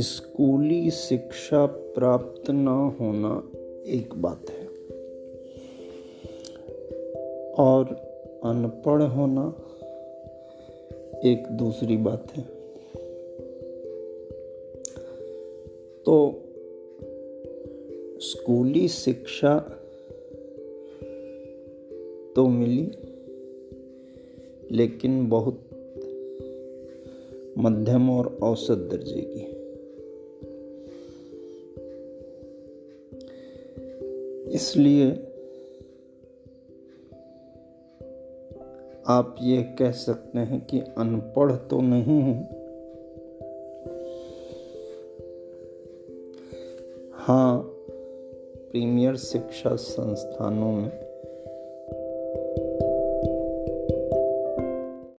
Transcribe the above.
स्कूली शिक्षा प्राप्त न होना एक बात है। और अनपढ़ होना एक दूसरी बात है। तो स्कूली शिक्षा तो मिली, लेकिन बहुत मध्यम और औसत दर्जे की इसलिए आप ये कह सकते हैं कि अनपढ़ तो नहीं हूँ। हाँ प्रीमियर शिक्षा संस्थानों में